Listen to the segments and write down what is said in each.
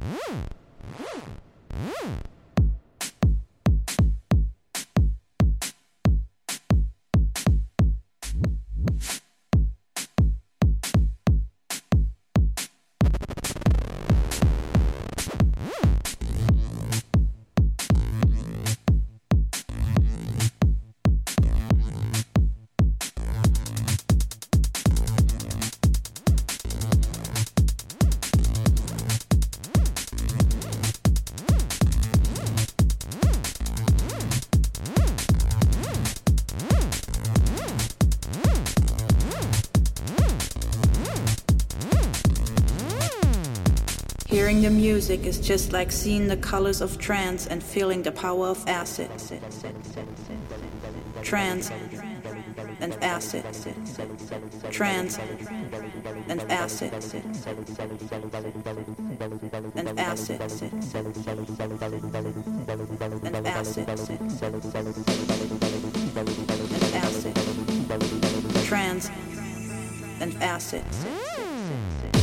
Mm-hmm. The music is just like seeing the colors of trance and feeling the power of acid. Trance and acid. Trance and acid. And acid. And acid. And acid. Trance and acid.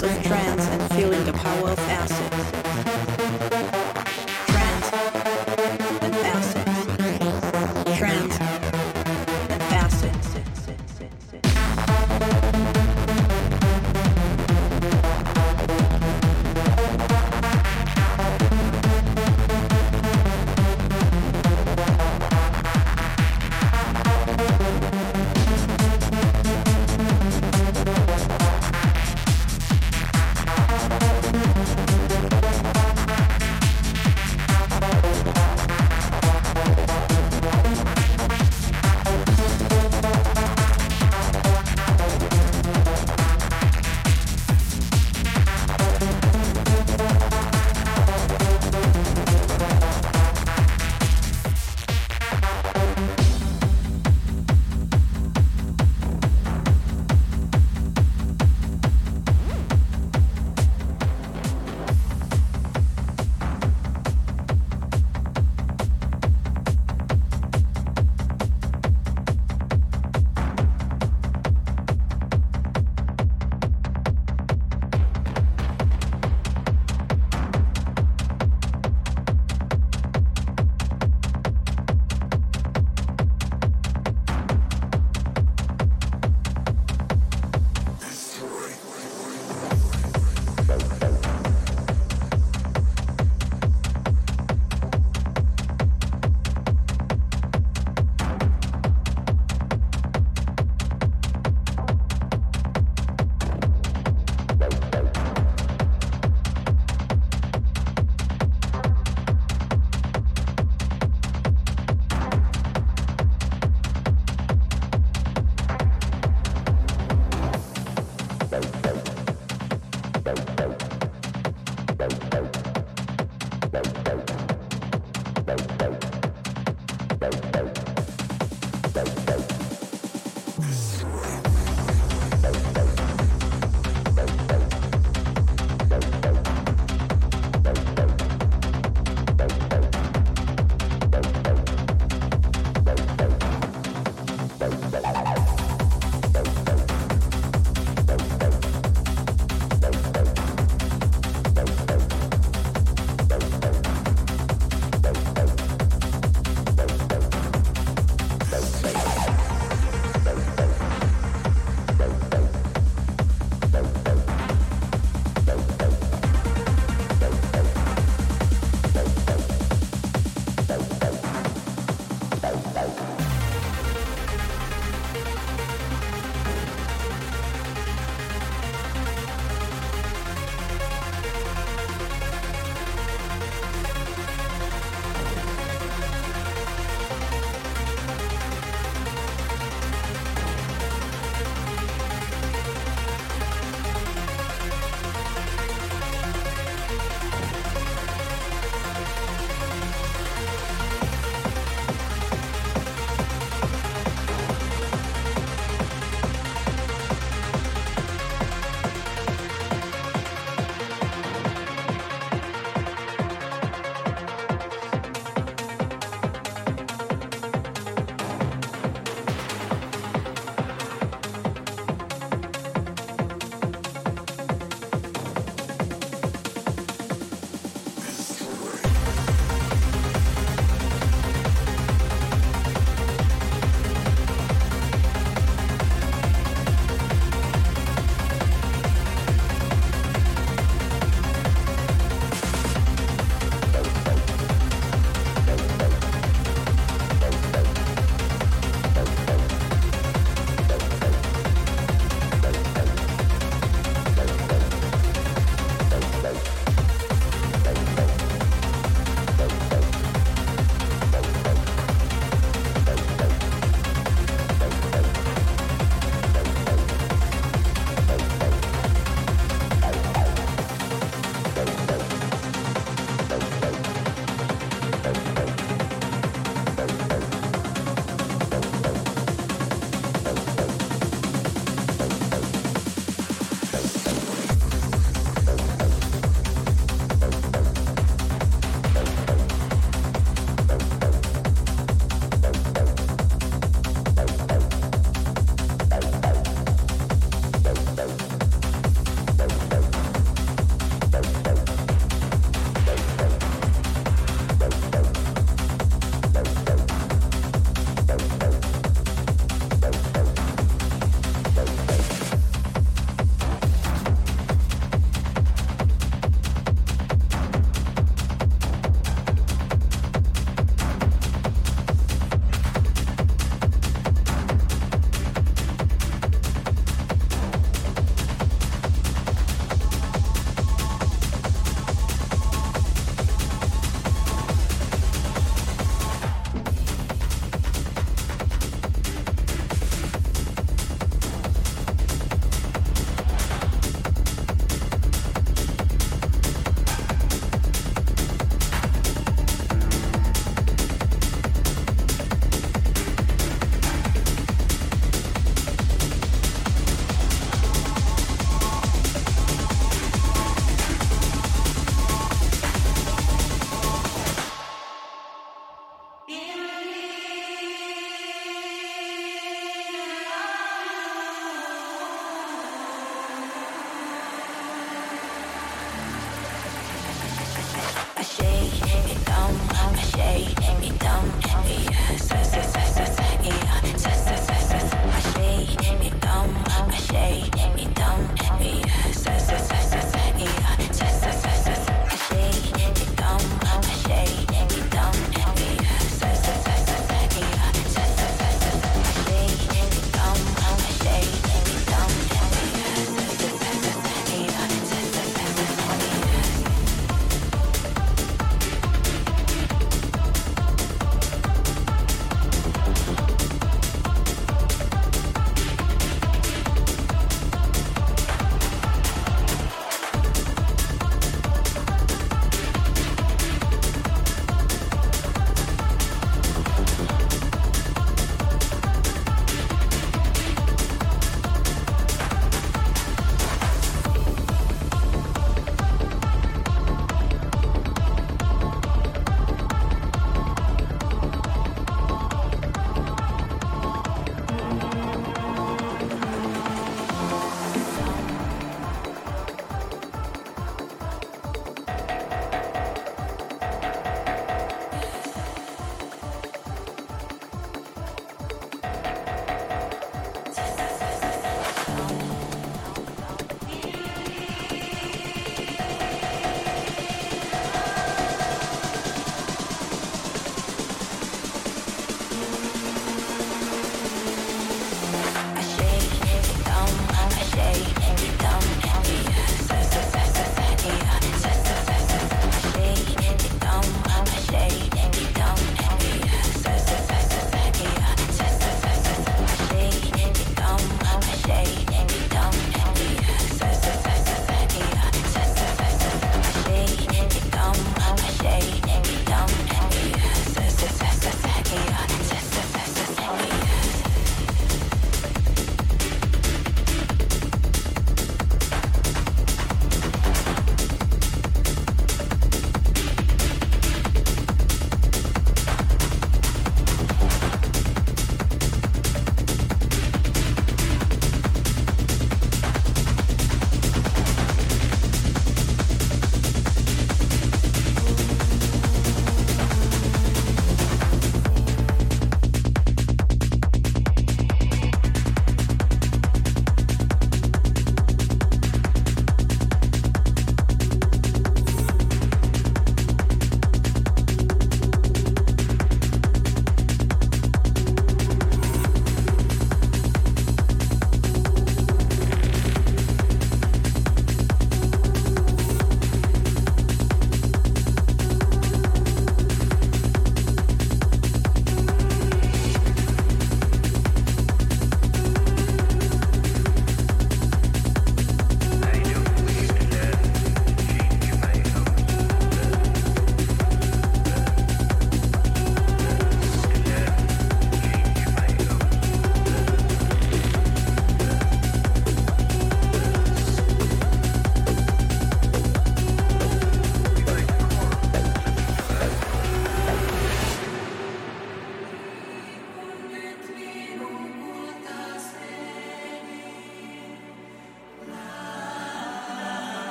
of trance and feeling the power of acid.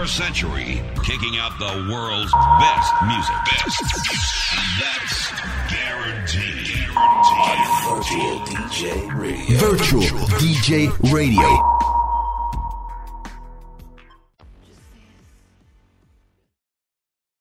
21st century, kicking out the world's best music. Best. That's guaranteed. guaranteed. Virtual DJ Radio. Virtual DJ Radio.